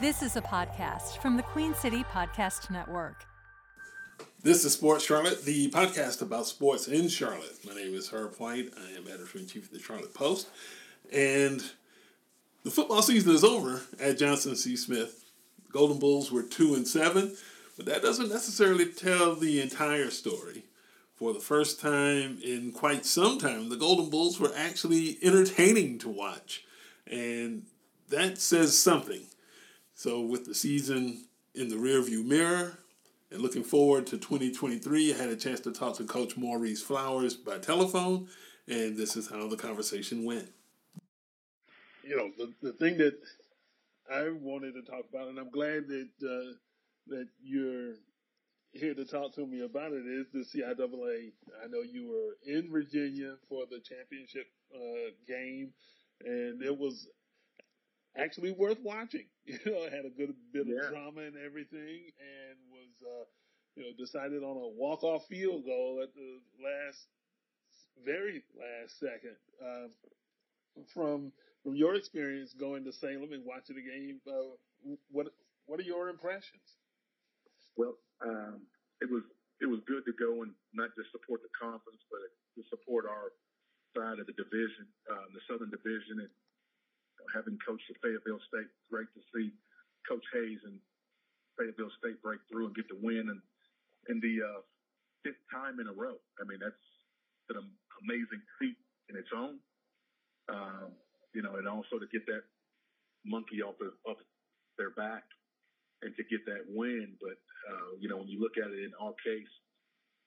This is a podcast from the Queen City Podcast Network. This is Sports Charlotte, the podcast about sports in Charlotte. My name is Herb White. I am editor in chief of the Charlotte Post. And the football season is over at Johnson C. Smith. Golden Bulls were 2 and 7, but that doesn't necessarily tell the entire story. For the first time in quite some time, the Golden Bulls were actually entertaining to watch. And that says something. So, with the season in the rearview mirror and looking forward to 2023, I had a chance to talk to Coach Maurice Flowers by telephone, and this is how the conversation went. You know, the, the thing that I wanted to talk about, and I'm glad that uh, that you're here to talk to me about it, is the CIAA. I know you were in Virginia for the championship uh, game, and it was actually worth watching. You know, it had a good bit yeah. of drama and everything, and was uh, you know decided on a walk off field goal at the last, very last second. Uh, from from your experience going to Salem and watching the game, uh, what what are your impressions? Well, um, it was it was good to go and not just support the conference, but to support our side of the division, um, the Southern Division, and having coached at Fayetteville State, great to see Coach Hayes and Fayetteville State break through and get the win and in the uh, fifth time in a row. I mean, that's an amazing feat in its own. Um, you know, and also to get that monkey off of, off their back and to get that win. But uh, you know, when you look at it in our case,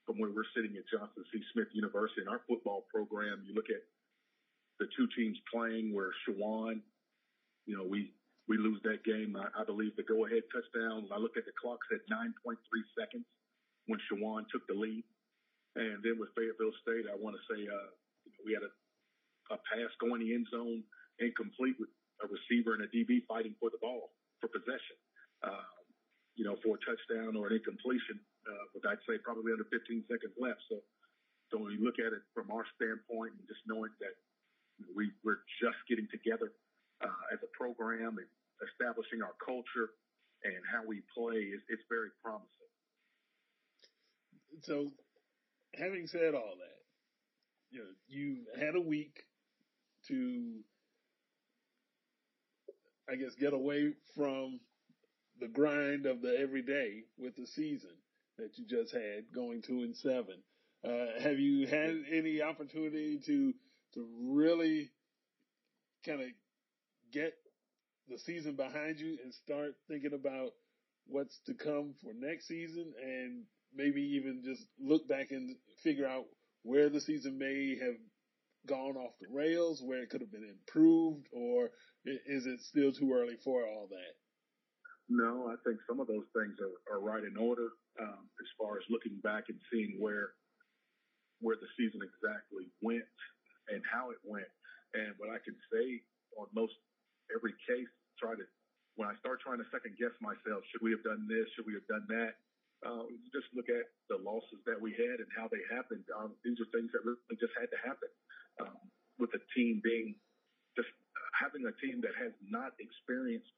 from where we're sitting at Johnson C. Smith University in our football program, you look at the two teams playing where Chowan, you know, we, we lose that game. I, I believe the go ahead touchdown. I look at the clock at 9.3 seconds when Chowan took the lead. And then with Fayetteville State, I want to say, uh, you know, we had a, a pass going the end zone incomplete with a receiver and a DB fighting for the ball for possession. Um, you know, for a touchdown or an incompletion, uh, but I'd say probably under 15 seconds left. So, so when you look at it from our standpoint and just knowing that we, we're just getting together uh, as a program and establishing our culture and how we play is it's very promising. So, having said all that, you know, you had a week to, I guess, get away from the grind of the everyday with the season that you just had going two and seven. Uh, have you had any opportunity to to really kind of get the season behind you and start thinking about what's to come for next season and maybe even just look back and figure out where the season may have gone off the rails, where it could have been improved, or is it still too early for all that? No, I think some of those things are, are right in order um, as far as looking back and seeing where where the season exactly went and how it went. And what I can say on most every case, try to when I start trying to second guess myself, should we have done this? Should we have done that? Uh, just look at the losses that we had and how they happened. Um, these are things that really just had to happen. Um, with a team being just having a team that has not experienced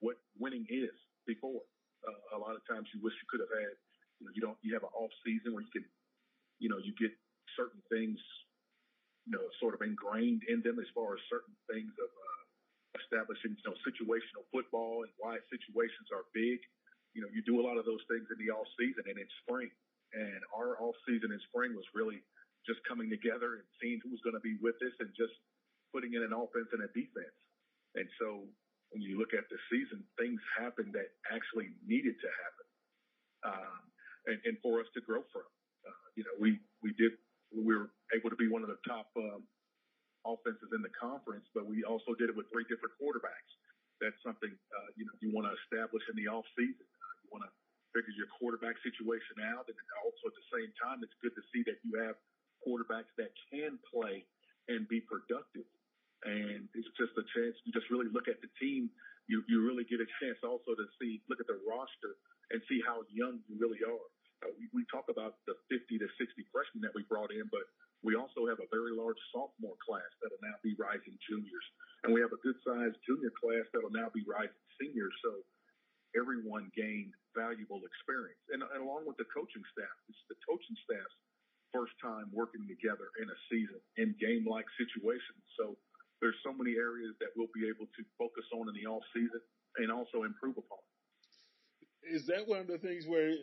what winning is before. Uh, a lot of times you wish you could have had. You know, you don't. You have an off season where you can, you know, you get certain things you know, sort of ingrained in them as far as certain things of uh, establishing, you know, situational football and why situations are big. You know, you do a lot of those things in the off season and in spring. And our off season in spring was really just coming together and seeing who was going to be with us and just putting in an offense and a defense. And so when you look at the season, things happened that actually needed to happen, um, and, and for us to grow from. Uh, you know, we we did we were able to be one of the top um, offenses in the conference, but we also did it with three different quarterbacks. That's something uh, you know you want to establish in the off season. Uh, you want to figure your quarterback situation out, and also at the same time, it's good to see that you have quarterbacks that can play and be productive. And it's just a chance. You just really look at the team. You you really get a chance also to see look at the roster and see how young you really are. Uh, we, we talk about the 50 to 60 freshmen that we brought in, but we also have a very large sophomore class that'll now be rising juniors, and we have a good sized junior class that'll now be rising seniors. So everyone gained valuable experience. And, and along with the coaching staff, it's the coaching staff's first time working together in a season in game like situations. So there's so many areas that we'll be able to focus on in the off season and also improve upon. Is that one of the things where,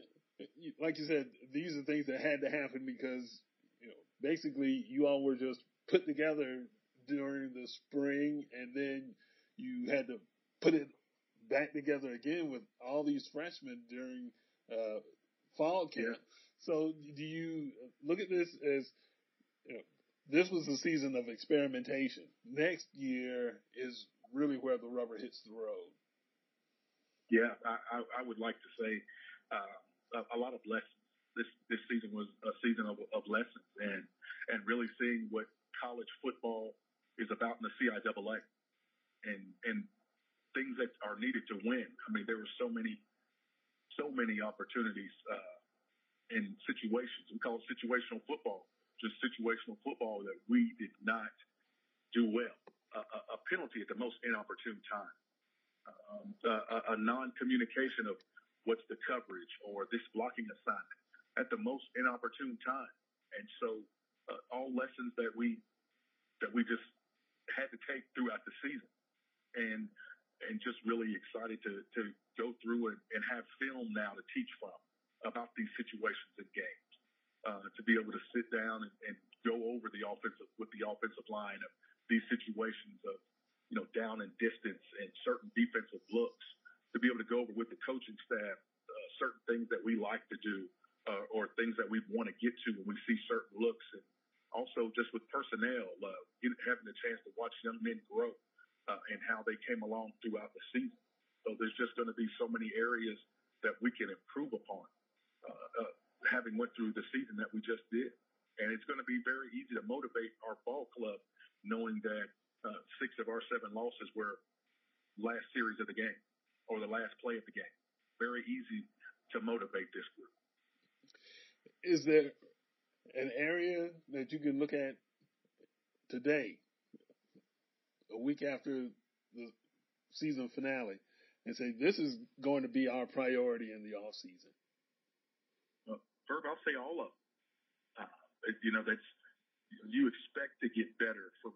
like you said, these are things that had to happen because, you know, basically you all were just put together during the spring and then you had to put it back together again with all these freshmen during uh, fall camp. Yeah. So do you look at this as you know, this was a season of experimentation. Next year is really where the rubber hits the road. Yeah, I, I would like to say uh, a, a lot of lessons. This this season was a season of, of lessons and and really seeing what college football is about in the CIAA and and things that are needed to win. I mean, there were so many so many opportunities uh, in situations. We call it situational football, just situational football that we did not do well. A, a, a penalty at the most inopportune time um, a, a non-communication of what's the coverage or this blocking assignment at the most inopportune time. And so uh, all lessons that we that we just had to take throughout the season, and and just really excited to to go through and, and have film now to teach from about these situations and games. Uh, to be able to sit down and, and go over the offensive with the offensive line of these situations of you know, down and distance and certain defensive looks to be able to go over with the coaching staff uh, certain things that we like to do uh, or things that we want to get to when we see certain looks and also just with personnel, uh, having the chance to watch young men grow uh, and how they came along throughout the season. So there's just going to be so many areas that we can improve upon, uh, uh, having went through the season that we just did. And it's going to be very easy to motivate our ball club knowing that uh, six of our seven losses were last series of the game or the last play of the game. Very easy to motivate this group. Is there an area that you can look at today, a week after the season finale, and say this is going to be our priority in the off season? Herb, I'll say all of them. Uh, you know, that's you expect to get better from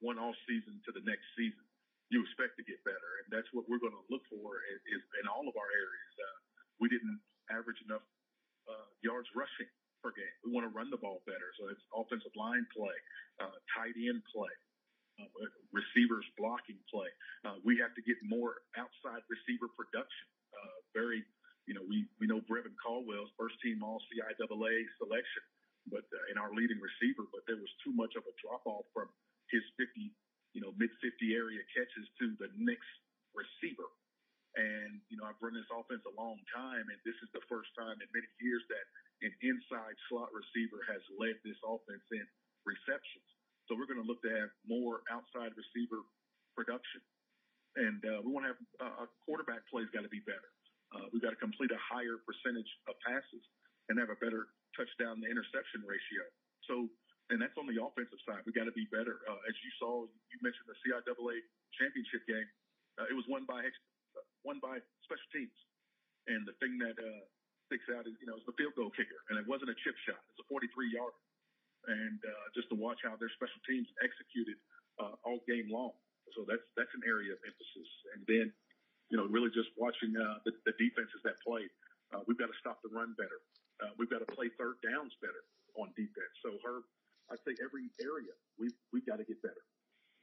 one off season to the next season, you expect to get better, and that's what we're going to look for is, is in all of our areas. Uh, we didn't average enough uh, yards rushing per game. We want to run the ball better, so it's offensive line play, uh, tight end play. Uh, receivers blocking play. Uh, we have to get more outside receiver production. Uh, very, you know, we, we know Brevin Caldwell's first team all CIAA selection, but uh, in our leading receiver, but there was too much of a drop off from his 50, you know, mid 50 area catches to the next receiver. And, you know, I've run this offense a long time, and this is the first time in many years that an inside slot receiver has led this offense in receptions. So we're going to look to have more outside receiver production. And uh, we want to have uh, a quarterback play has got to be better. Uh, we've got to complete a higher percentage of passes and have a better touchdown to interception ratio. So and that's on the offensive side. We got to be better. Uh, as you saw, you mentioned the CIAA championship game. Uh, it was won by uh, won by special teams, and the thing that uh, sticks out is you know it's the field goal kicker, and it wasn't a chip shot. It's a 43 yarder, and uh, just to watch how their special teams executed uh, all game long. So that's that's an area of emphasis, and then you know really just watching uh, the, the defenses that play. Uh, we've got to stop the run better. Uh, we've got to play third downs better on defense. So Herb I'd say every area we've we've got to get better.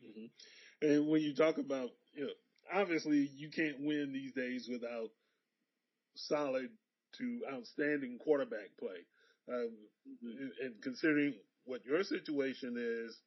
Mm-hmm. And when you talk about, you know, obviously you can't win these days without solid to outstanding quarterback play. Um, and considering what your situation is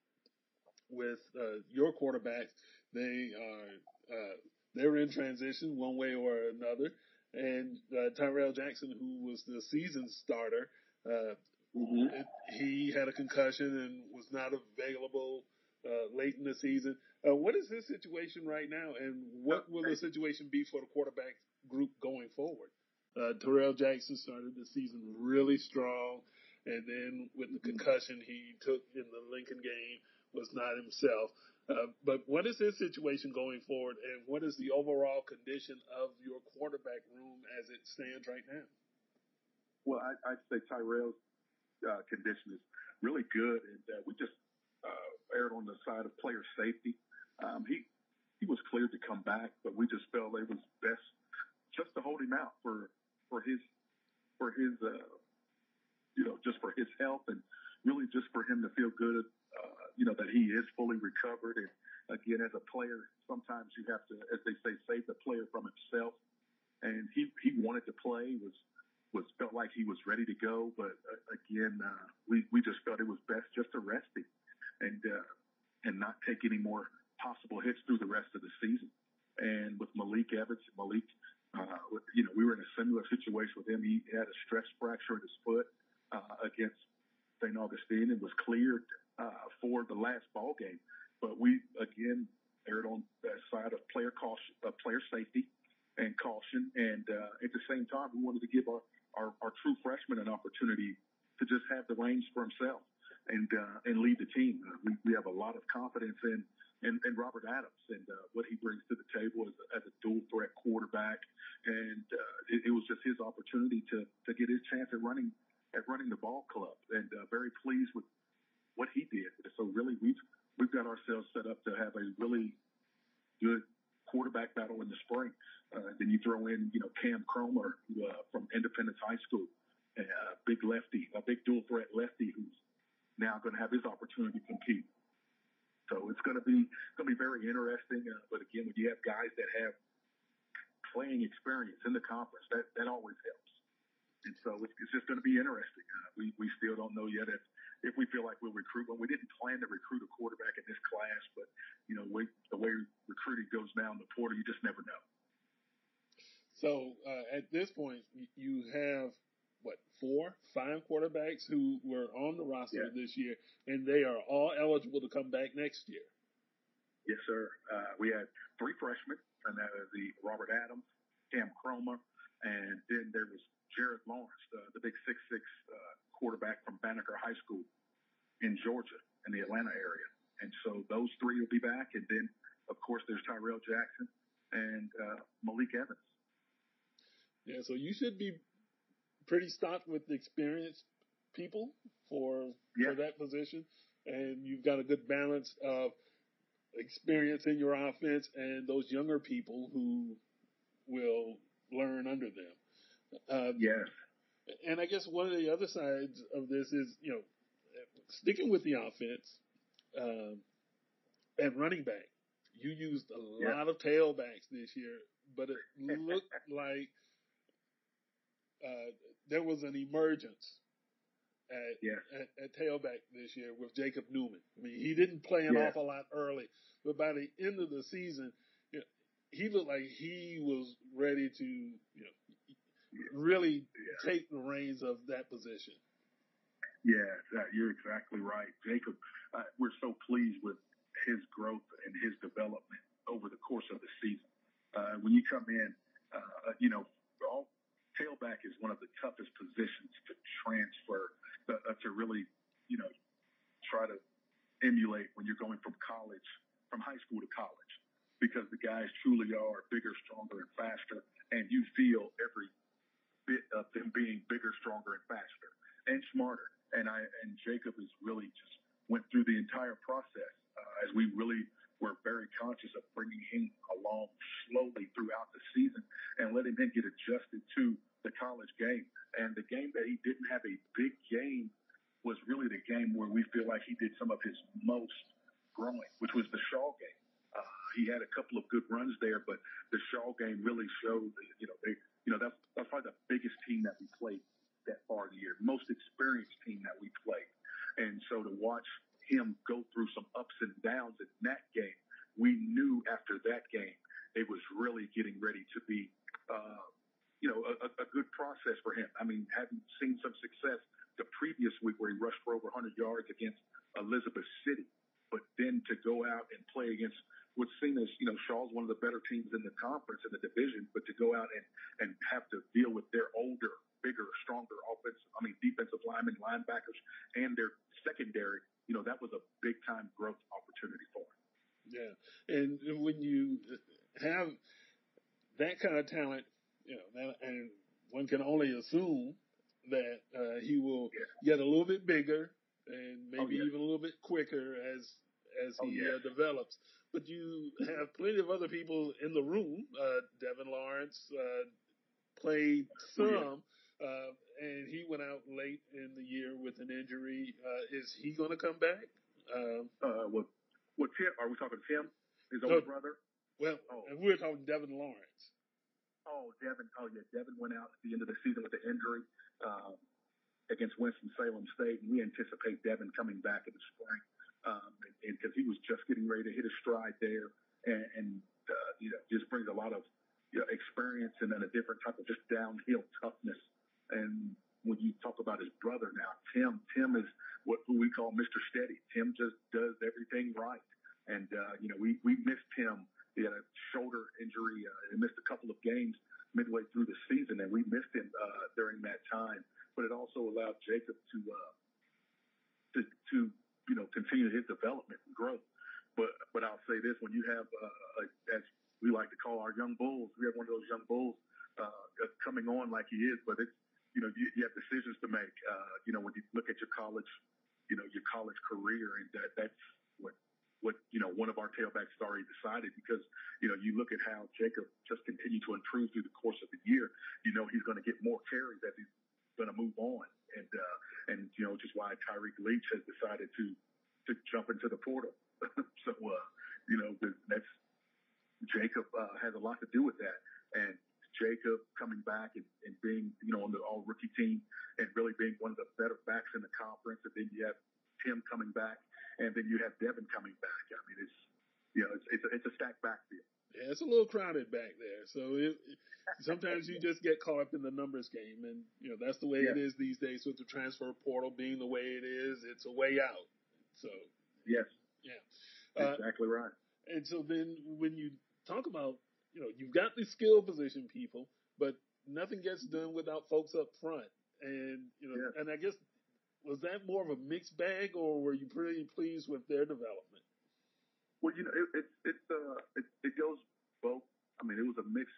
with uh, your quarterbacks, they are uh, they're in transition one way or another. And uh, Tyrell Jackson, who was the season starter, uh, Mm-hmm. It, he had a concussion and was not available uh, late in the season. Uh, what is his situation right now, and what will the situation be for the quarterback group going forward? Uh, Terrell Jackson started the season really strong, and then with the concussion he took in the Lincoln game was not himself. Uh, but what is his situation going forward, and what is the overall condition of your quarterback room as it stands right now? Well, I, would say Tyrell's uh, condition is really good, and uh, we just uh, erred on the side of player safety. Um, he he was cleared to come back, but we just felt it was best just to hold him out for for his for his uh, you know just for his health and really just for him to feel good uh, you know that he is fully recovered. And again as a player sometimes you have to as they say save the player from himself. And he he wanted to play was was felt like he was ready to go but uh, again uh, we we just felt it was best just to rest him and uh, and not take any more possible hits through the rest of the season and with Malik Evans Malik uh, you know, we were in a similar situation with him. He had a stress fracture in his foot uh, against St. Augustine and was cleared uh, for the last ball game. But we again erred on that side of player caution, uh, player safety, and caution. And uh, at the same time, we wanted to give our, our, our true freshman an opportunity to just have the reins for himself and uh, and lead the team. Uh, we, we have a lot of confidence in in, and Robert Adams and uh, what he brings to the table as a, as a dual threat quarterback. And uh, it, it was just his opportunity to to get his chance at running at running the ball club, and uh, very pleased with what he did. So really, we've we've got ourselves set up to have a really good quarterback battle in the spring. Uh, then you throw in, you know, Cam Cromer uh, from Independence High School, a big lefty, a big dual threat lefty who's now going to have his opportunity to compete. So it's going to be going to be very interesting. Uh, but again, when you have guys that have playing experience in the conference, that that always helps. And so it's, it's just going to be interesting. Uh, we we still don't know yet if if we feel like we'll recruit one. We didn't plan to recruit a quarterback in this class, but you know, we, the way recruiting goes down the portal, you just never know. So uh, at this point, you have what four, five quarterbacks who were on the roster yeah. this year, and they are all eligible to come back next year. Yes, sir. Uh, we had three freshmen, and that is the Robert Adams, Cam Cromer, and then there was Jared Lawrence, the, the big six six uh, quarterback from Banneker High School in Georgia, in the Atlanta area. And so those three will be back, and then of course there's Tyrell Jackson and uh, Malik Evans. Yeah, so you should be pretty stocked with experienced people for yeah. for that position, and you've got a good balance of experience in your offense and those younger people who will learn under them. Uh, yes. And I guess one of the other sides of this is, you know, sticking with the offense um, and running back. You used a yeah. lot of tailbacks this year, but it looked like uh, there was an emergence at, yes. at, at tailback this year with Jacob Newman. I mean, he didn't play an yes. awful lot early, but by the end of the season, you know, he looked like he was ready to, you know, really take the reins of that position. Yeah, you're exactly right, Jacob. Uh, we're so pleased with his growth and his development over the course of the season. Uh, when you come in, uh, you know, all tailback is one of the toughest positions to transfer, uh, uh, to really, you know, try to emulate when you're going from college, from high school to college, because the guys truly are bigger, stronger, and faster, and you feel every bit of them being bigger, stronger, and faster, and smarter. And I and Jacob has really just went through the entire process uh, as we really were very conscious of bringing him along slowly throughout the season and letting him get adjusted to the college game. And the game that he didn't have a big game was really the game where we feel like he did some of his most growing, which was the Shaw game. Uh, he had a couple of good runs there, but the Shaw game really showed, you know, they, you know, that's, that's probably the biggest team that we played that far in the year, most experienced team that we played. And so to watch him go through some ups and downs in that game, we knew after that game, it was really getting ready to be, uh, you know, a, a good process for him. I mean, having seen some success the previous week where he rushed for over 100 yards against Elizabeth City, but then to go out and play against what's seen as, you know, Shaw's one of the better teams in the conference in the division, but to go out and, and have to deal with their older, bigger, stronger offense, I mean, defensive linemen, linebackers, and their secondary, you know, that was a big time growth opportunity for him. Yeah, and when you have that kind of talent, you know, and one can only assume that uh, he will yeah. get a little bit bigger and maybe oh, yeah. even a little bit quicker as as oh, he yeah. uh, develops. But you have plenty of other people in the room. Uh, Devin Lawrence uh, played some, oh, uh, and he went out late in the year with an injury. Uh, is he going to come back? Um, uh, well, well, Tim, are we talking Tim, his older brother? Well, oh. we're talking Devin Lawrence. Oh, Devin. Oh, yeah. Devin went out at the end of the season with an injury uh, against Winston-Salem State, and we anticipate Devin coming back in the spring um, because he was just getting ready to hit a stride there, and, and uh, you know, just brings a lot of you know, experience and then a different type of just downhill toughness. And when you talk about his brother now, Tim, Tim is what who we call Mr. Steady. Tim just does everything right, and uh, you know, we we missed him he had a shoulder injury. Uh, he missed a couple of games midway through the season, and we missed him uh, during that time. But it also allowed Jacob to uh, to to you know continue his development and growth. But but I'll say this: when you have uh, as we like to call our young bulls, we have one of those young bulls uh, coming on like he is, but it's you know you, you have decisions to make. Uh, you know when you look at your college, you know your college career, and that that's what what you know one of our tailbacks has already decided because you know you look at how Jacob just continued to improve through the course of the year. You know he's going to get more carries as he's going to move on, and uh, and you know just why Tyreek Leach has decided to to jump into the portal. so uh, you know that's Jacob uh, has a lot to do with that, and Jacob coming back and, and being you know on the all rookie team and really being one of the better backs in the conference, and then you have Tim coming back and then you have Devin coming back. I mean, it's you know, it's it's a, it's a stacked backfield. Yeah, it's a little crowded back there. So it, sometimes you just get caught up in the numbers game, and you know that's the way yeah. it is these days with the transfer portal being the way it is. It's a way out. So yes, yeah, uh, exactly right. And so then when you talk about you know you've got the skill position people, but nothing gets done without folks up front. And you know, yeah. and I guess was that more of a mixed bag, or were you pretty pleased with their development? Well, you know, it it it, uh, it, it goes both. I mean, it was a mix.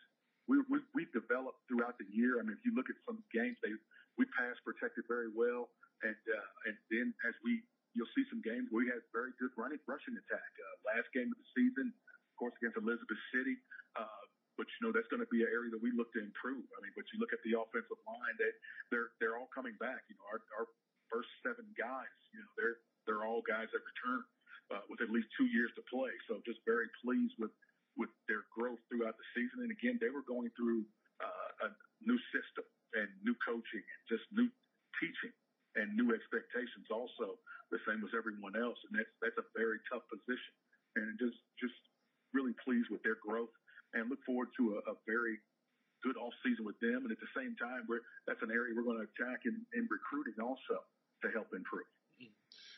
We, we we developed throughout the year. I mean, if you look at some games, they we pass protected very well, and uh, and then as we you'll see some games where we had very good running rushing attack. Uh, last game of the season, of course, against Elizabeth City. Uh, but you know that's going to be an area that we look to improve. I mean, but you look at the offensive line; that they're they're all coming back. You know, our our first seven guys, you know, they're they're all guys that return uh, with at least two years to play. So just very pleased with with their growth throughout the season. And again, they were going through uh, a new system and new coaching and just new teaching and new expectations. Also, the same as everyone else, and that's that's a very tough position. And just just really pleased with their growth and look forward to a, a very good off season with them. And at the same time, we're, that's an area we're going to attack in, in recruiting also to help improve.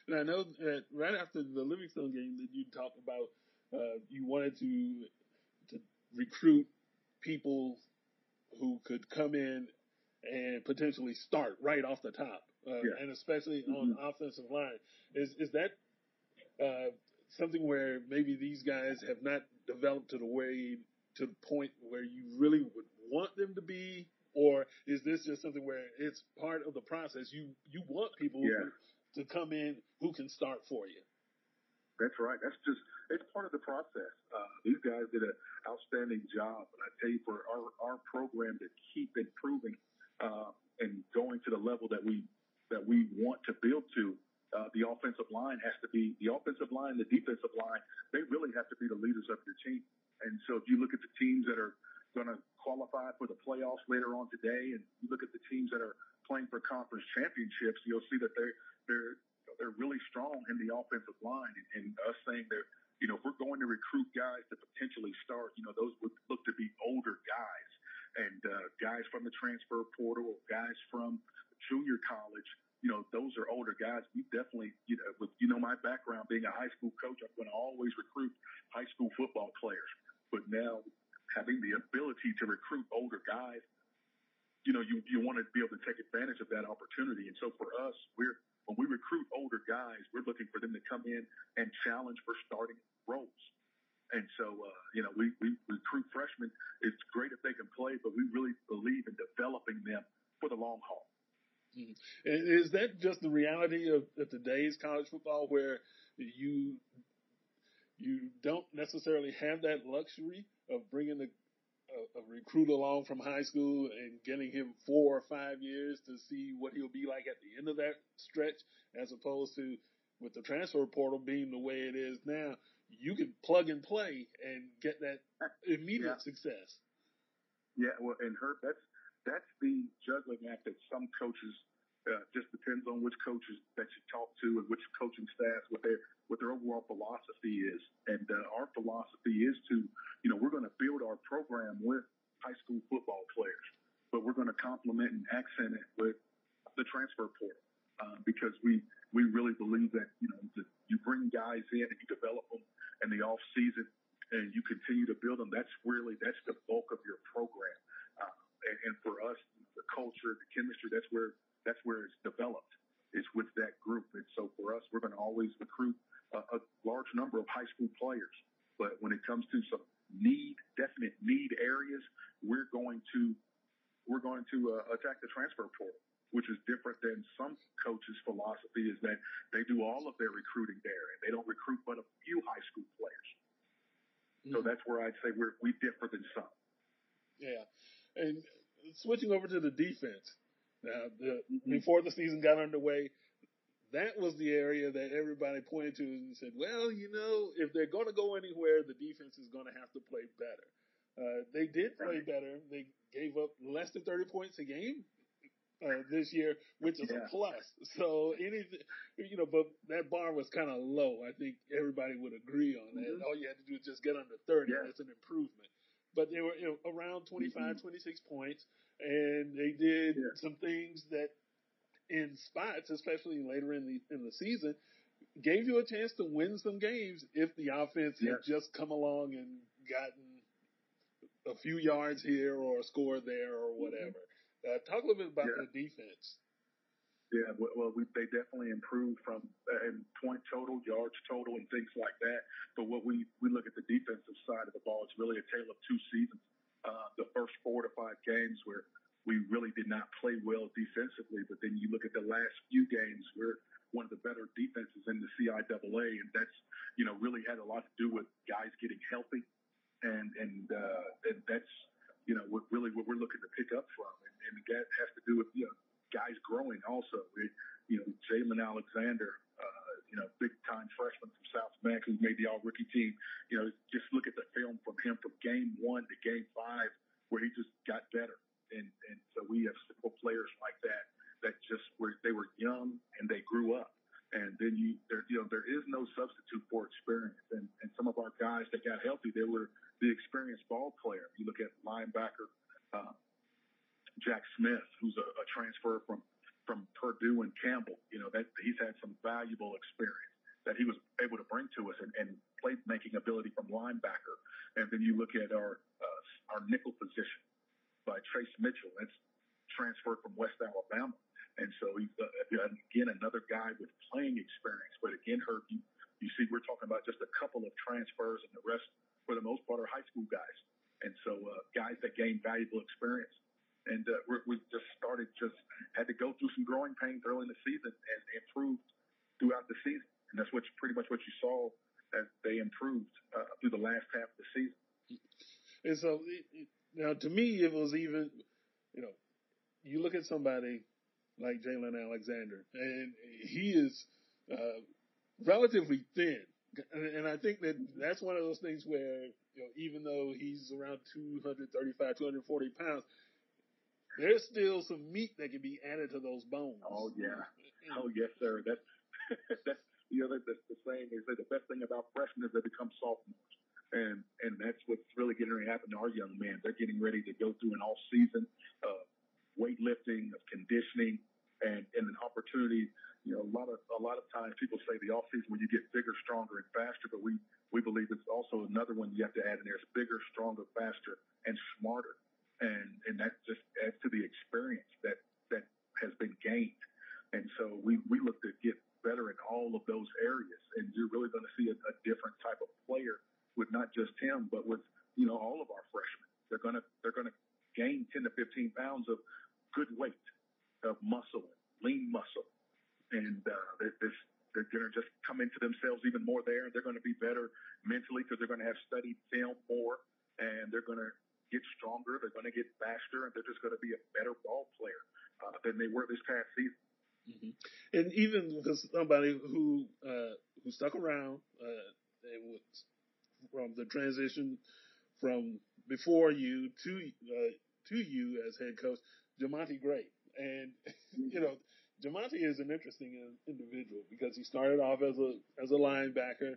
And I know that right after the Livingstone game that you talked about, uh, you wanted to to recruit people who could come in and potentially off the top, uh, yeah. and especially mm-hmm. on the offensive line. Is is that uh, something where maybe these guys have not developed to the way to the point where you really would want them to be, or is this just something where it's part of the process? You you want people yeah. to come in who can start for you. That's right. That's just it's part of the process. Uh, these guys did an outstanding job, and I tell you, for our our program to keep improving uh, and going to the level that we that we want to build to. Uh, the offensive line has to be the offensive line, the defensive line. They really have to be the leaders of your team. And so, if you look at the teams that are going to qualify for the playoffs later on today, and you look at the teams that are playing for conference championships, you'll see that they're they're they're really strong in the offensive line. And, and us saying that you know if we're going to recruit guys to potentially start, you know those would look to be older guys and uh, guys from the transfer portal, guys from junior college. You know, those are older guys. We definitely, you know, with you know my background being a high school coach, I'm going to always recruit high school football players. But now having the ability to recruit older guys, you know, you, you want to be able to take advantage of that opportunity. And so for us, we're, when we recruit older guys, we're looking for them to come in and challenge for starting roles. And so, uh, you know, we, we recruit freshmen. It's great if they can play, but we really believe in developing them for the long haul. Mm-hmm. Is that just the reality of, of today's college football, where you you don't necessarily have that luxury of bringing a, a, recruit along from high school and getting him four or five years to see what he'll be like at the end of that stretch, as opposed to with the transfer portal being the way it is now, you can plug and play and get that immediate yeah. success. Yeah, well, and Herb, that's that's the juggling act that some coaches uh, just depends on which coaches that you talk to and which coaching staff what their what their overall philosophy is. And uh, our philosophy is to, you know, we're going to build our program with high school football players, but we're going to complement and accent it with the transfer portal uh, because we we really believe that you know that you bring guys in and you develop them in the off season and you continue to build them. That's really that's the bulk of your program. Uh, and, and for us, the culture, the chemistry, that's where that's where it's developed is with that group. And so for us, we're going to always recruit a, a large number of high school players. But when it comes to some need, definite need areas, we're going to we're going to uh, attack the transfer portal, which is different than some coaches' philosophy is that they do all of their recruiting there and they don't recruit but a few high school players. Mm-hmm. So that's where I'd say we're we differ than some. Yeah, and switching over to the defense, now, the, before the season got underway, that was the area that everybody pointed to and said, well, you know, if they're going to go anywhere, the defense is going to have to play better. Uh, they did play better. They gave up less than 30 points a game uh, this year, which is yeah. a plus. So anything, you know, but that bar was kind of low. I think everybody would agree on that. Mm-hmm. All you had to do is just get under 30. Yeah. That's an improvement but they were you know, around 25, mm-hmm. 26 points, and they did yeah. some things that in spots, especially later in the in the season, gave you a chance to win some games if the offense had just come along and gotten a few yards here or a score there or mm-hmm. whatever. Mm-hmm. Uh, talk a little bit about yeah. the defense. Yeah, well, we, they definitely improved from uh, in point total, yards total, and things like that. But what we we look at the defensive side of the ball, it's really a tale of two seasons. Uh, the first four to five games where we really did not play well defensively, but then you look at the last few games, we're one of the better defenses in the CIAA, and that's you know really had a lot to do with guys getting healthy, and and uh, and that's you know what really what we're looking to pick up from, and, and that has to do with you know guys growing also. You know, Jalen Alexander, uh, you know, big time freshman from South Bend who made the all rookie team. You know, just look at the film from him from game one to game five where he just got better. And, and so we have several players like that that just were, they were young and they grew up. And then you, there, you know, there is no substitute for experience. And, and some of our guys that got healthy, they were the experienced ball player. You look at linebacker, uh, Jack Smith, who's a, a transfer from from Purdue and Campbell. You know that he's had some valuable experience that he was able to bring to us and, and playmaking ability from linebacker. And then you look at our uh, our nickel position by Trace Mitchell. That's transferred from West Alabama. And so he's uh, again another guy with playing experience. But again, Herb, you, you see, we're talking about just a couple of transfers, and the rest, for the most part, are high school guys. And so uh, guys that gain valuable experience and uh, we we just started just had to go through some growing pains early in the season and improved throughout the season, and that's what pretty much what you saw as they improved uh, through the last half of the season. And so now, to me, it was even you know you look at somebody like Jalen Alexander, and he is uh, relatively thin. And I think that that's one of those things where, you know, even though he's around 235, 240 pounds, there's still some meat that can be added to those bones. Oh yeah. Oh yes, sir. That's that's know that's the saying is that the best thing about freshmen is they become sophomores, and and that's what's really getting ready to happen to our young men. They're getting ready to go through an off season of weightlifting, of conditioning, and, and an opportunity. You know, a lot of a lot of times people say the off season when you get bigger, stronger, and faster, but we we believe it's also another one you have to add in there. It's bigger, stronger, faster, and smarter, and and that just adds to the experience that that has been gained. And so we we look to get better in all of those areas, and you're really going to see a, a different type of player with not just him, but with you know all of our freshmen. They're gonna they're gonna gain 10 to 15 pounds of good weight of muscle, lean muscle. And uh, they're, they're going to just come into themselves even more there. They're going to be better mentally because they're going to have studied film more and they're going to get stronger. They're going to get faster and they're just going to be a better ball player uh, than they were this past season. Mm-hmm. And even because somebody who uh, who stuck around uh, was from the transition from before you to uh, to you as head coach, Jamonte Gray, and you know Jamonte is an interesting individual because he started off as a as a linebacker,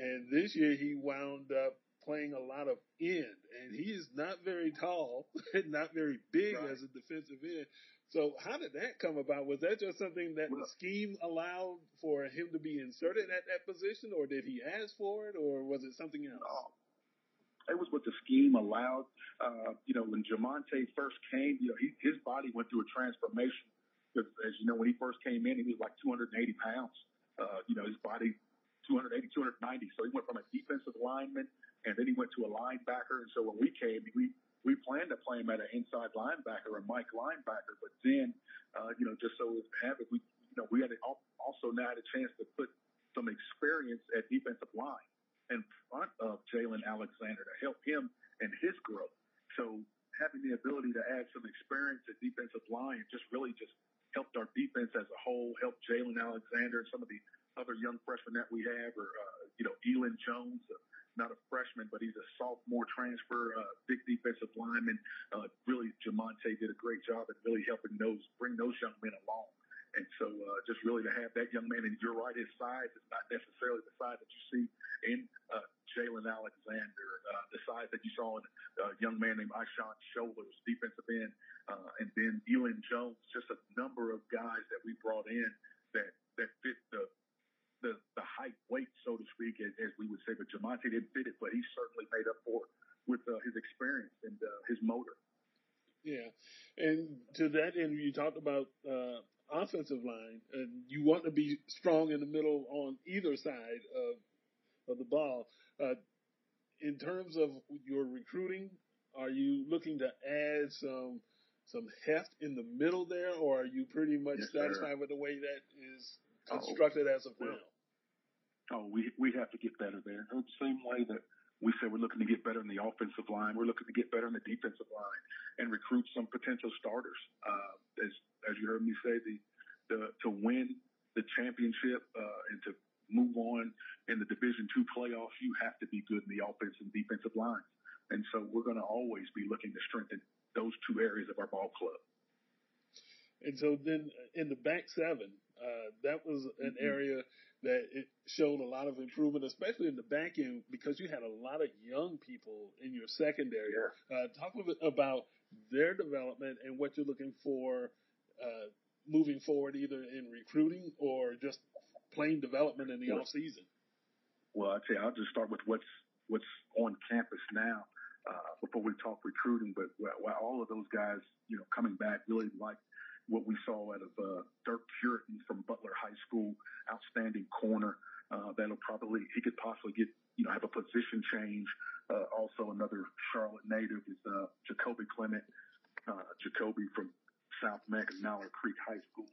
and this year he wound up playing a lot of end, and he is not very tall, not very big right. as a defensive end. So how did that come about? Was that just something that well, the scheme allowed for him to be inserted at that position, or did he ask for it, or was it something else? It was what the scheme allowed. Uh, you know, when Jamonte first came, you know, he, his body went through a transformation. As you know, when he first came in, he was like 280 pounds. Uh, you know, his body 280, 290. So he went from a defensive lineman and then he went to a linebacker. And so when we came, we we planned to play him at an inside linebacker, a Mike linebacker, but then, uh, you know, just so it happened, we, you know, we had also now had a chance to put some experience at defensive line in front of Jalen Alexander to help him and his growth. So having the ability to add some experience at defensive line just really just helped our defense as a whole, helped Jalen Alexander and some of the other young freshmen that we have, or uh, you know, Elin Jones, uh, not a freshman, but he's a sophomore transfer, uh, big defensive lineman. Uh, really, Jamonte did a great job at really helping those bring those young men along. And so, uh, just really to have that young man, and you're right, his size is not necessarily the size that you see in uh, Jalen Alexander, uh, the size that you saw in a uh, young man named Ishawn Shoulders, defensive end, uh, and then Elin Jones, just a number of guys that we brought in that that fit the the, the height weight, so to speak, as, as we would say. But Jamonte didn't fit it, but he certainly made up for it with uh, his experience and uh, his motor. Yeah, and to that end, you talked about uh, offensive line, and you want to be strong in the middle on either side of of the ball. Uh, in terms of your recruiting, are you looking to add some some heft in the middle there, or are you pretty much yes, satisfied sir. with the way that is oh, constructed oh, as of now? Oh, we we have to get better there. The same way that we said we're looking to get better in the offensive line, we're looking to get better in the defensive line and recruit some potential starters. Uh, as as you heard me say, the the to win the championship uh, and to move on in the Division two playoffs, you have to be good in the offensive and defensive lines. And so we're going to always be looking to strengthen those two areas of our ball club. And so then in the back seven, uh, that was an mm-hmm. area that it showed a lot of improvement, especially in the back end, because you had a lot of young people in your secondary. Yeah. Uh, talk a little bit about their development and what you're looking for uh, moving forward, either in recruiting or just plain development in the well, off season. Well, I tell you, I'll just start with what's what's on campus now uh, before we talk recruiting. But while all of those guys, you know, coming back really like what we saw out of uh, Dirk Puritan from Butler High School, outstanding corner. Uh, that'll probably he could possibly get you know have a position change. Uh, also, another Charlotte native is uh, Jacoby Clement, uh, Jacoby from South Mallard Creek High School,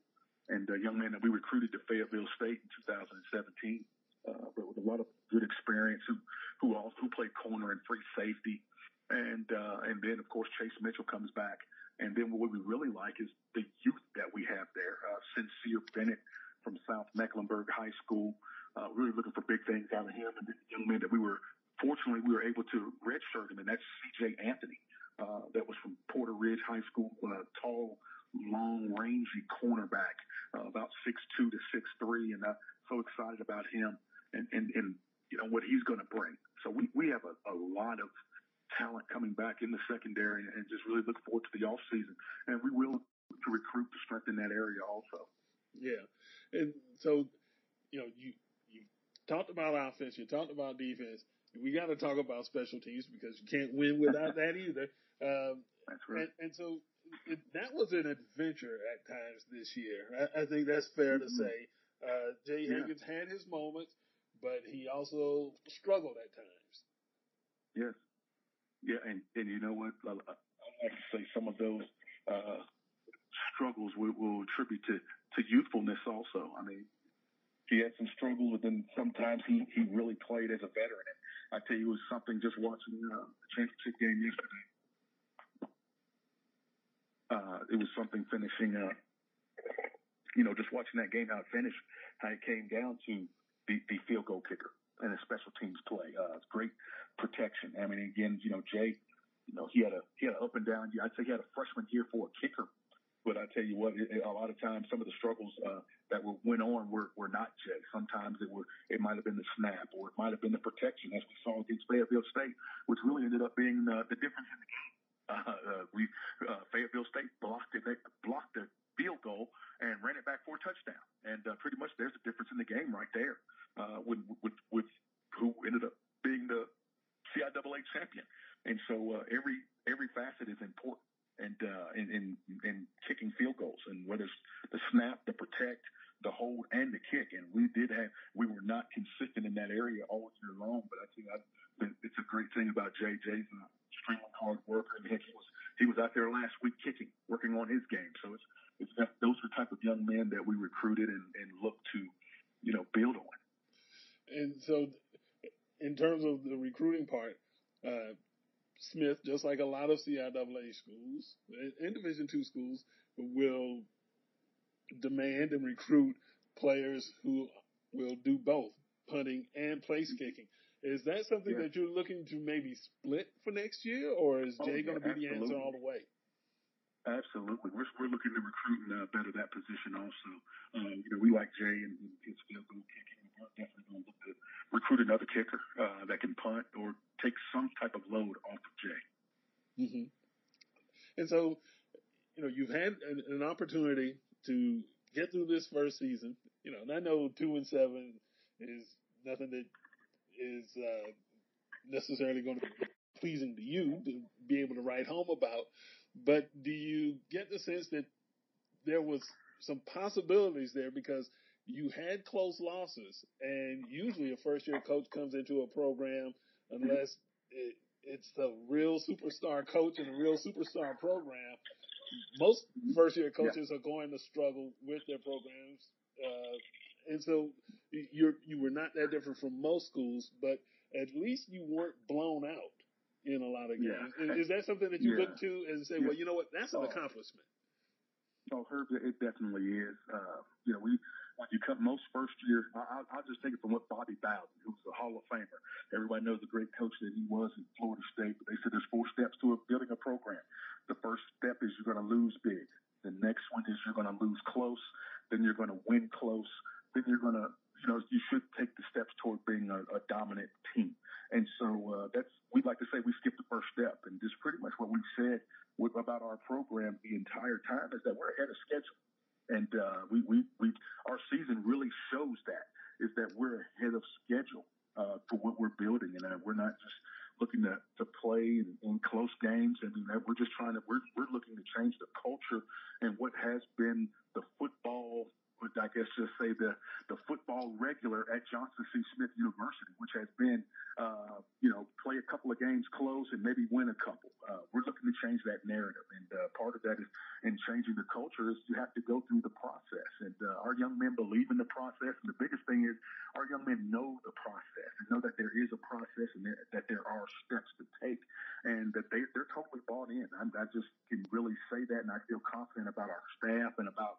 and a young man that we recruited to Fayetteville State in 2017. Uh, but with a lot of good experience, who who also who played corner and free safety, and uh, and then of course Chase Mitchell comes back and then what we really like is the youth that we have there. Uh, Sincere Bennett from South Mecklenburg High School, uh, really looking for big things out of him. And the young man that we were, fortunately, we were able to redshirt him, and that's C.J. Anthony. Uh, that was from Porter Ridge High School, uh, tall, long, rangy cornerback, uh, about six two to six three, and uh, so excited about him and and and you know what he's going to bring. So we we have a, a lot of talent coming back in the secondary and just really look forward to the off season. And we will to recruit to strengthen that area also. Yeah. And so, you know, you, you talked about offense, you talked about defense. We got to talk about special teams because you can't win without that either. Um, that's right. And, and so it, that was an adventure at times this year. I, I think that's fair mm-hmm. to say. Uh, Jay yeah. Higgins had his moments, but he also struggled at times. Yes, yeah, and and you know what? I like to say some of those uh, struggles we will attribute to, to youthfulness also. I mean, he had some struggles, but then sometimes he, he really played as a veteran. And I tell you, it was something just watching uh, the championship game yesterday. Uh, it was something finishing, up. you know, just watching that game, how it finished, how it came down to the, the field goal kicker and a special teams play. Uh, great protection. I mean, again, you know, Jay, you know, he had a, he had an up and down, year. I'd say he had a freshman year for a kicker but I tell you what, it, a lot of times some of the struggles uh, that were, went on were, were not Jay. Sometimes it were it might have been the snap or it might have been the protection, as we saw against Fayetteville State, which really ended up being uh, the difference in the game. Uh, uh, we uh, Fayetteville State blocked it, blocked the field goal and ran it back for a touchdown, and uh, pretty much there's a difference in the game right there. Uh, with, with with who ended up being the CIAA champion, and so uh, every every facet is important and uh, in, in in kicking field goals, and whether it's the snap, the protect, the hold, and the kick. And we did have we were not consistent in that area all year long. But I think I, it's a great thing about. Jay's an extremely hard worker, and he was he was out there last week kicking, working on his game. So it's it's that, those are the type of young men that we recruited and, and look to, you know, build on. And so, in terms of the recruiting part, uh, Smith, just like a lot of CIAA schools and Division two schools, will demand and recruit players who will do both punting and place kicking. Is that something yeah. that you're looking to maybe split for next year, or is Jay oh, going to be absolutely. the answer all the way? Absolutely, we're we're looking to recruit and uh, better that position also. Um, you know, we like Jay and, and his field goal kicking. Definitely going to look to recruit another kicker uh, that can punt or take some type of load off of Jay. Mm-hmm. And so, you know, you've had an, an, opportunity to get through this first season. You know, and I know two and seven is nothing that is uh, necessarily going to be pleasing to you to be able to write home about. But do you get the sense that there was some possibilities there because you had close losses, and usually a first year coach comes into a program unless it, it's a real superstar coach and a real superstar program. Most first year coaches yeah. are going to struggle with their programs, uh, and so you're you were not that different from most schools, but at least you weren't blown out in a lot of games. Yeah. Is, that something that you yeah. look to and say, well, you know what, that's an oh. accomplishment? Oh, Herb, it definitely is. Uh, you know, we when you come most first year, I, I'll just take it from what Bobby Bowden, who was a Hall of Famer. Everybody knows the great coach that he was in Florida State, but they said there's four steps to building a program. The first step is you're going to lose big. The next one is you're going to lose close. Then you're going to win close. Then you're going to, you know, you should take the steps toward being a, a dominant team. And so uh, that's we'd like to say we skipped the first step, and just pretty much what we've said with, about our program the entire time is that we're ahead of schedule. And uh, we, we, we, our season really shows that is that we're ahead of schedule uh, for what we're building, and uh, we're not just looking to, to play in, in close games. I mean, we're just trying to we're, we're looking to change the culture and what has been the football I guess just say the the football regular at Johnson C. Smith University, which has been, uh, you know, play a couple of games close and maybe win a couple. Uh, we're looking to change that narrative, and uh, part of that is in changing the culture is you have to go through the process, and uh, our young men believe in the process. And the biggest thing is our young men know the process and know that there is a process and that there are steps to take, and that they they're totally bought in. I, I just can really say that, and I feel confident about our staff and about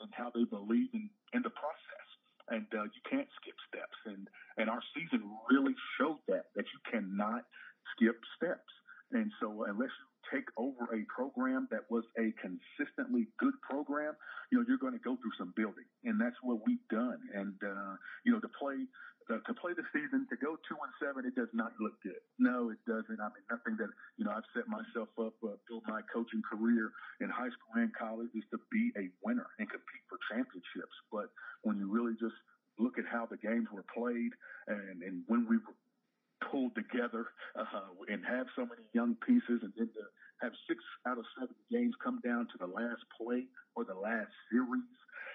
and how they believe in, in the process. And uh, you can't skip steps. And, and our season really showed that, that you cannot skip steps. And so unless you take over a program that was a consistently good program, you know, you're going to go through some building. And that's what we've done. And, uh, you know, to play to play the season, to go two and seven, it does not look good. No, it doesn't. I mean, nothing that you know. I've set myself up uh, through my coaching career in high school and college is to be a winner and compete for championships. But when you really just look at how the games were played and and when we were pulled together uh, and have so many young pieces, and then to have six out of seven games come down to the last play or the last series,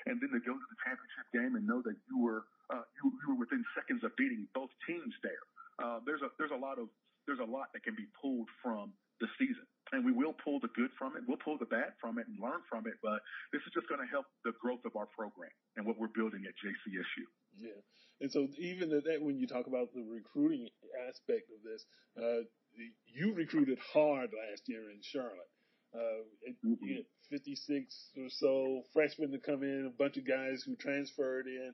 and then to go to the championship game and know that you were uh, you, you were within seconds of beating both teams there. Uh, there's a there's a lot of there's a lot that can be pulled from the season, and we will pull the good from it. We'll pull the bad from it and learn from it. But this is just going to help the growth of our program and what we're building at JCSU. Yeah. And so even that, when you talk about the recruiting aspect of this, uh, you recruited hard last year in Charlotte. Uh, mm-hmm. you had 56 or so freshmen to come in, a bunch of guys who transferred in.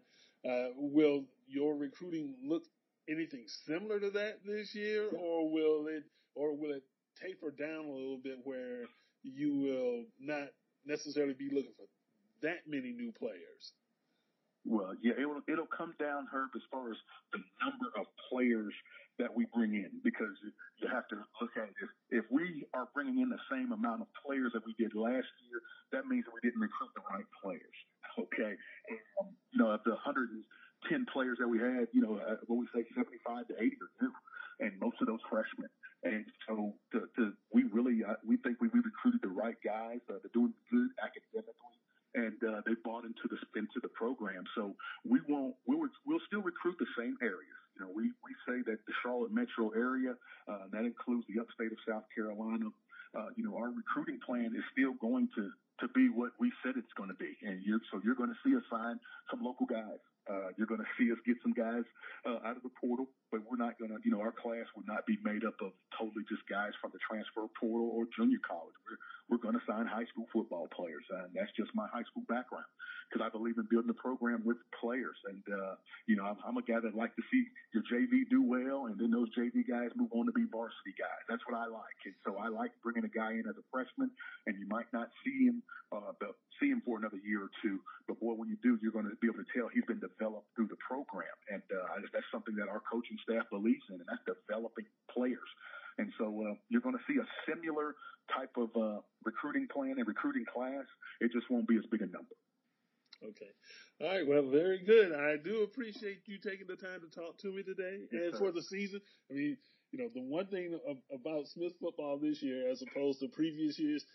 Uh, will your recruiting look anything similar to that this year, or will it, or will it taper down a little bit where you will not necessarily be looking for that many new players? Well, yeah, it will, it'll come down, Herb, as far as the number of players that we bring in, because you have to look at it. If, if we are bringing in the same amount of players that we did last year, that means that we didn't recruit the right players. Okay. And, um, you know, of the 110 players that we had, you know, uh, what we say 75 to 80 are new, and most of those freshmen. And so the, the, we really, uh, we think we, we recruited the right guys. Uh, they're doing good academically and uh, they bought into the into the program. So we won't we'll we'll still recruit the same areas. You know, we we say that the Charlotte metro area uh, that includes the upstate of South Carolina. Uh, you know, our recruiting plan is still going to to be what we said it's going to be, and you're so you're going to see us sign some local guys. Uh, you're going to see us get some guys uh, out of the portal, but we're not going to, you know, our class will not be made up of totally just guys from the transfer portal or junior college. We're, we're going to sign high school football players. And that's just my high school background because I believe in building the program with players. And, uh, you know, I'm, I'm a guy that like to see your JV do well and then those JV guys move on to be varsity guys. That's what I like. And so I like bringing a guy in as a freshman and you might not see him, uh, see him for another year or two. But boy, when you do, you're going to be able to tell he's been developed through the program. And, uh, that's something that our coaching staff believes in and that's developing players. And so uh, you're going to see a similar type of uh, recruiting plan and recruiting class. It just won't be as big a number. Okay. All right. Well, very good. I do appreciate you taking the time to talk to me today yes, and sir. for the season. I mean, you know, the one thing about Smith football this year, as opposed to previous years,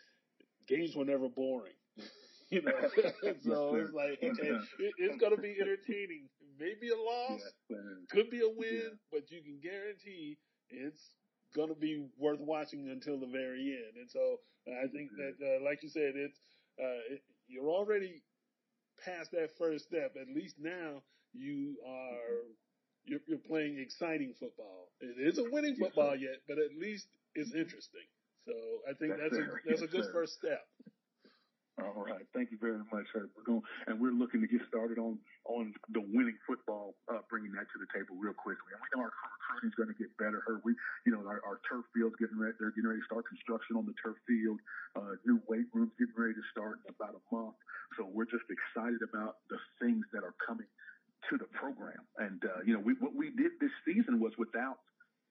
games were never boring. you know, so it's like, okay, it, it's going to be entertaining. Maybe a loss, yes, could be a win, yeah. but you can guarantee it's going to be worth watching until the very end. And so I think that, uh, like you said, it's uh, it, you're already past that first step. At least now you are you're, you're playing exciting football. It isn't winning football yet, but at least it's interesting. So I think that's, that's a that's a good first step. All right. Thank you very much, sir. We're going, and we're looking to get started on, on the winning football, uh, bringing that to the table real quickly. And we know our recruiting is going to get better. Her, we, you know, our, our turf field's getting ready. They're getting ready to start construction on the turf field. Uh, new weight rooms getting ready to start in about a month. So we're just excited about the things that are coming to the program. And, uh, you know, we, what we did this season was without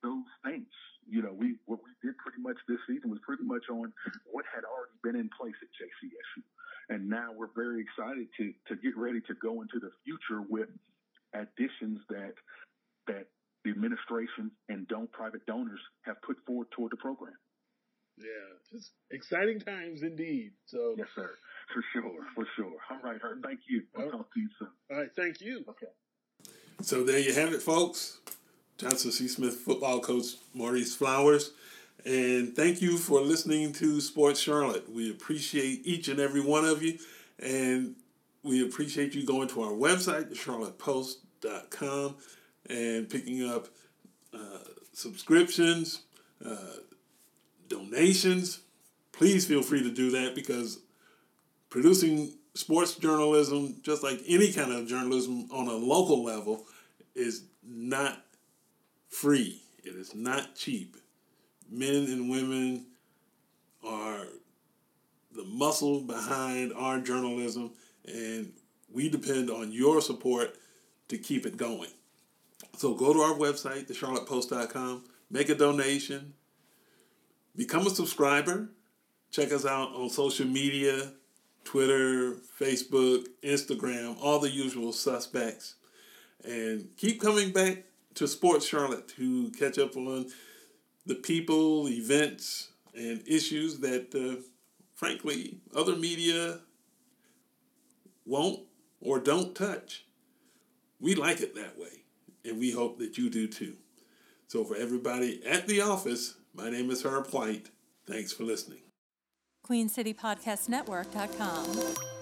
those things. You know, we what we did pretty much this season was pretty much on what had already been in place at JCSU, and now we're very excited to to get ready to go into the future with additions that that the administration and don't private donors have put forward toward the program. Yeah, it's exciting times indeed. So yes, sir, for sure, for sure. All right, Herb. Thank you. We'll oh. talk to you soon. All right, thank you. Okay. So there you have it, folks. Johnson C. Smith football coach Maurice Flowers. And thank you for listening to Sports Charlotte. We appreciate each and every one of you. And we appreciate you going to our website, charlottepost.com, and picking up uh, subscriptions, uh, donations. Please feel free to do that because producing sports journalism, just like any kind of journalism on a local level, is not free. It is not cheap. Men and women are the muscle behind our journalism, and we depend on your support to keep it going. So go to our website, thecharlottepost.com, make a donation, become a subscriber, check us out on social media Twitter, Facebook, Instagram, all the usual suspects. And keep coming back to Sports Charlotte to catch up on the people, events, and issues that, uh, frankly, other media won't or don't touch. We like it that way, and we hope that you do too. So, for everybody at the office, my name is Herb White. Thanks for listening. QueenCityPodcastNetwork.com.